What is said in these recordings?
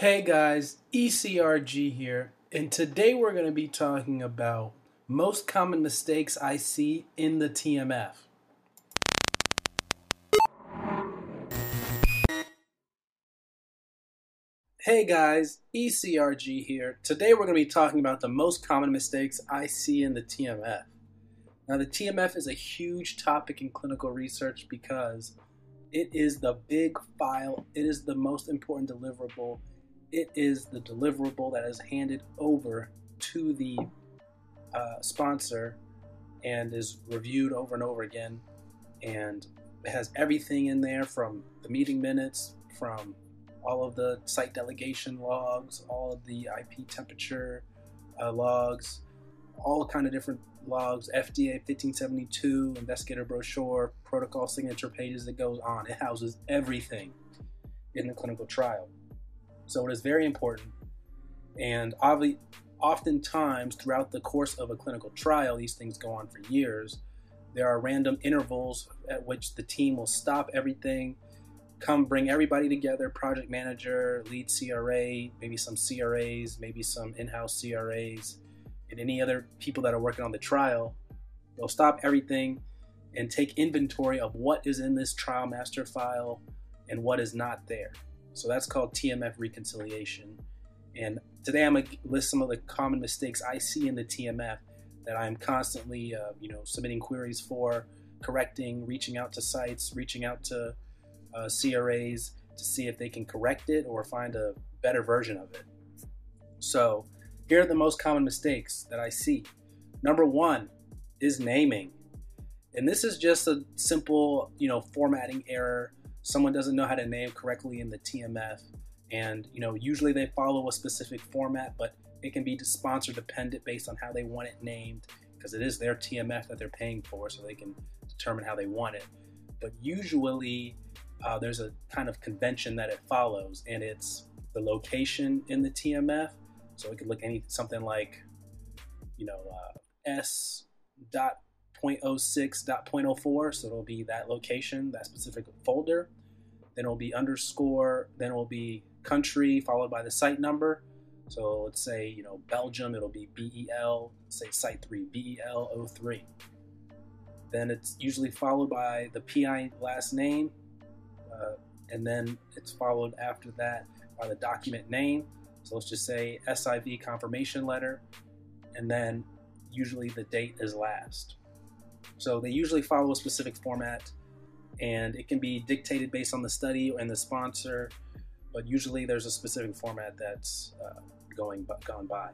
Hey guys, ECRG here, and today we're going to be talking about most common mistakes I see in the TMF. Hey guys, ECRG here. Today we're going to be talking about the most common mistakes I see in the TMF. Now, the TMF is a huge topic in clinical research because it is the big file, it is the most important deliverable, it is the deliverable that is handed over to the uh, sponsor and is reviewed over and over again. And has everything in there from the meeting minutes, from all of the site delegation logs, all of the IP temperature uh, logs, all kind of different logs, FDA 1572, investigator brochure, protocol signature pages that goes on. It houses everything in the clinical trial. So it is very important. And obviously, oftentimes throughout the course of a clinical trial, these things go on for years. There are random intervals at which the team will stop everything, come bring everybody together project manager, lead CRA, maybe some CRAs, maybe some in house CRAs and any other people that are working on the trial, they'll stop everything and take inventory of what is in this trial master file and what is not there. So that's called TMF reconciliation. And today I'm gonna list some of the common mistakes I see in the TMF that I'm constantly, uh, you know, submitting queries for, correcting, reaching out to sites, reaching out to uh, CRAs to see if they can correct it or find a better version of it. So here are the most common mistakes that I see. Number one is naming. And this is just a simple, you know, formatting error. Someone doesn't know how to name correctly in the TMF. And, you know, usually they follow a specific format, but it can be sponsor dependent based on how they want it named because it is their TMF that they're paying for, so they can determine how they want it. But usually uh, there's a kind of convention that it follows, and it's the location in the TMF so it could look any something like, you know, uh, S dot 0.06 dot 0.04. So it'll be that location, that specific folder. Then it'll be underscore. Then it will be country followed by the site number. So let's say you know Belgium, it'll be BEL. Say site three BEL 03. Then it's usually followed by the PI last name, uh, and then it's followed after that by the document name. So let's just say SIV confirmation letter, and then usually the date is last. So they usually follow a specific format, and it can be dictated based on the study and the sponsor, but usually there's a specific format that's uh, going gone by.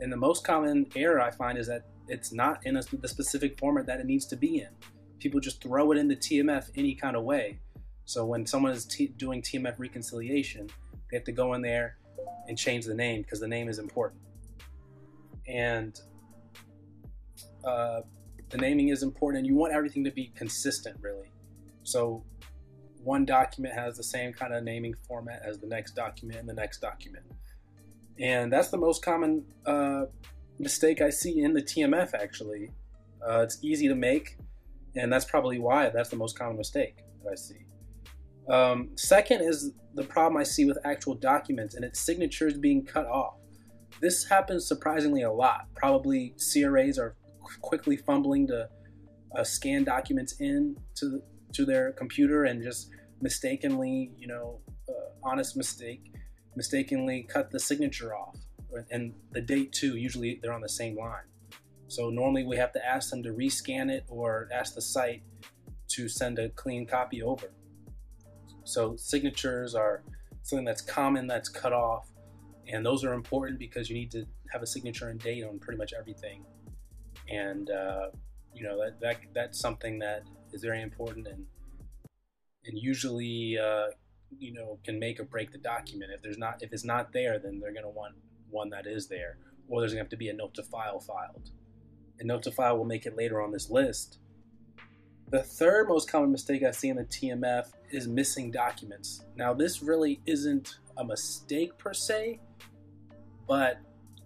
And the most common error I find is that it's not in a, the specific format that it needs to be in. People just throw it into TMF any kind of way. So when someone is t- doing TMF reconciliation, they have to go in there and change the name because the name is important. And uh, the naming is important, and you want everything to be consistent, really. So one document has the same kind of naming format as the next document and the next document. And that's the most common uh, mistake I see in the TMF, actually. Uh, it's easy to make, and that's probably why that's the most common mistake that I see. Um, second is the problem I see with actual documents and its signatures being cut off. This happens surprisingly a lot. Probably CRAs are quickly fumbling to uh, scan documents in to, to their computer and just mistakenly, you know, uh, honest mistake, mistakenly cut the signature off. And the date too, usually they're on the same line. So normally we have to ask them to rescan it or ask the site to send a clean copy over. So signatures are something that's common that's cut off, and those are important because you need to have a signature and date on pretty much everything. And uh, you know that, that that's something that is very important and and usually uh, you know can make or break the document. If there's not if it's not there, then they're going to want one that is there, or there's going to have to be a note to file filed. A note to file will make it later on this list. The third most common mistake I see in the TMF is missing documents. Now, this really isn't a mistake per se, but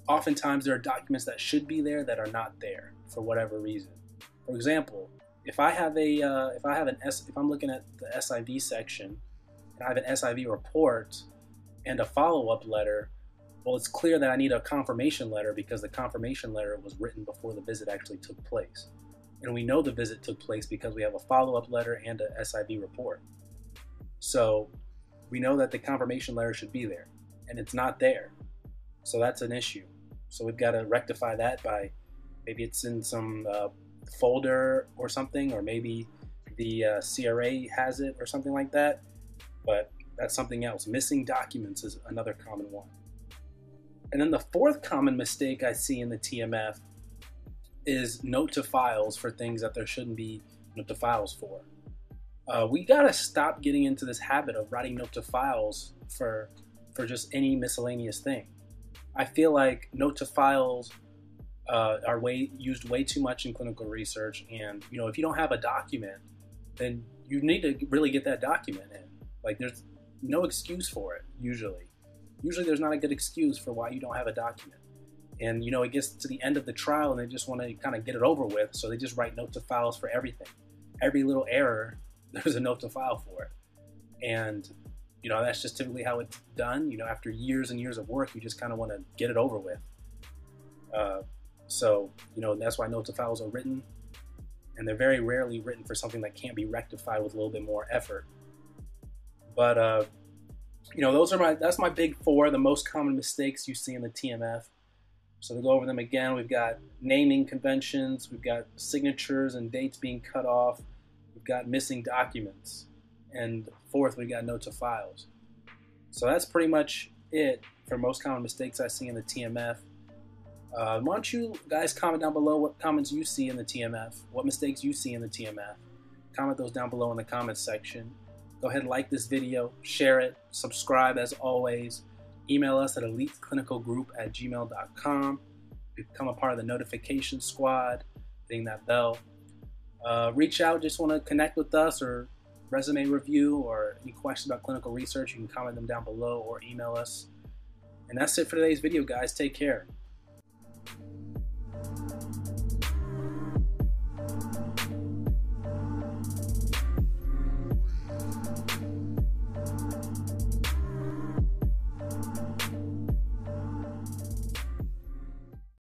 oftentimes there are documents that should be there that are not there for whatever reason. For example, if I have a uh, if I have an S if I'm looking at the SIV section and I have an SIV report and a follow up letter, well, it's clear that I need a confirmation letter because the confirmation letter was written before the visit actually took place. And we know the visit took place because we have a follow up letter and a SIV report. So we know that the confirmation letter should be there, and it's not there. So that's an issue. So we've got to rectify that by maybe it's in some uh, folder or something, or maybe the uh, CRA has it or something like that. But that's something else. Missing documents is another common one. And then the fourth common mistake I see in the TMF is note to files for things that there shouldn't be note to files for. Uh, we gotta stop getting into this habit of writing note to files for for just any miscellaneous thing. I feel like note to files uh, are way used way too much in clinical research, and you know if you don't have a document, then you need to really get that document in. Like there's no excuse for it usually. Usually there's not a good excuse for why you don't have a document. And you know it gets to the end of the trial and they just want to kind of get it over with, so they just write note to files for everything. Every little error, there's a note to file for it. And you know that's just typically how it's done you know after years and years of work you just kind of want to get it over with uh, so you know that's why notes of files are written and they're very rarely written for something that can't be rectified with a little bit more effort but uh, you know those are my that's my big four the most common mistakes you see in the tmf so to go over them again we've got naming conventions we've got signatures and dates being cut off we've got missing documents and fourth, we got notes of files. So that's pretty much it for most common mistakes I see in the TMF. Uh, why don't you guys comment down below what comments you see in the TMF, what mistakes you see in the TMF. Comment those down below in the comments section. Go ahead and like this video, share it, subscribe as always. Email us at eliteclinicalgroup at gmail.com. Become a part of the notification squad, hitting that bell. Uh, reach out, just want to connect with us or resume review or any questions about clinical research, you can comment them down below or email us. And that's it for today's video, guys. Take care.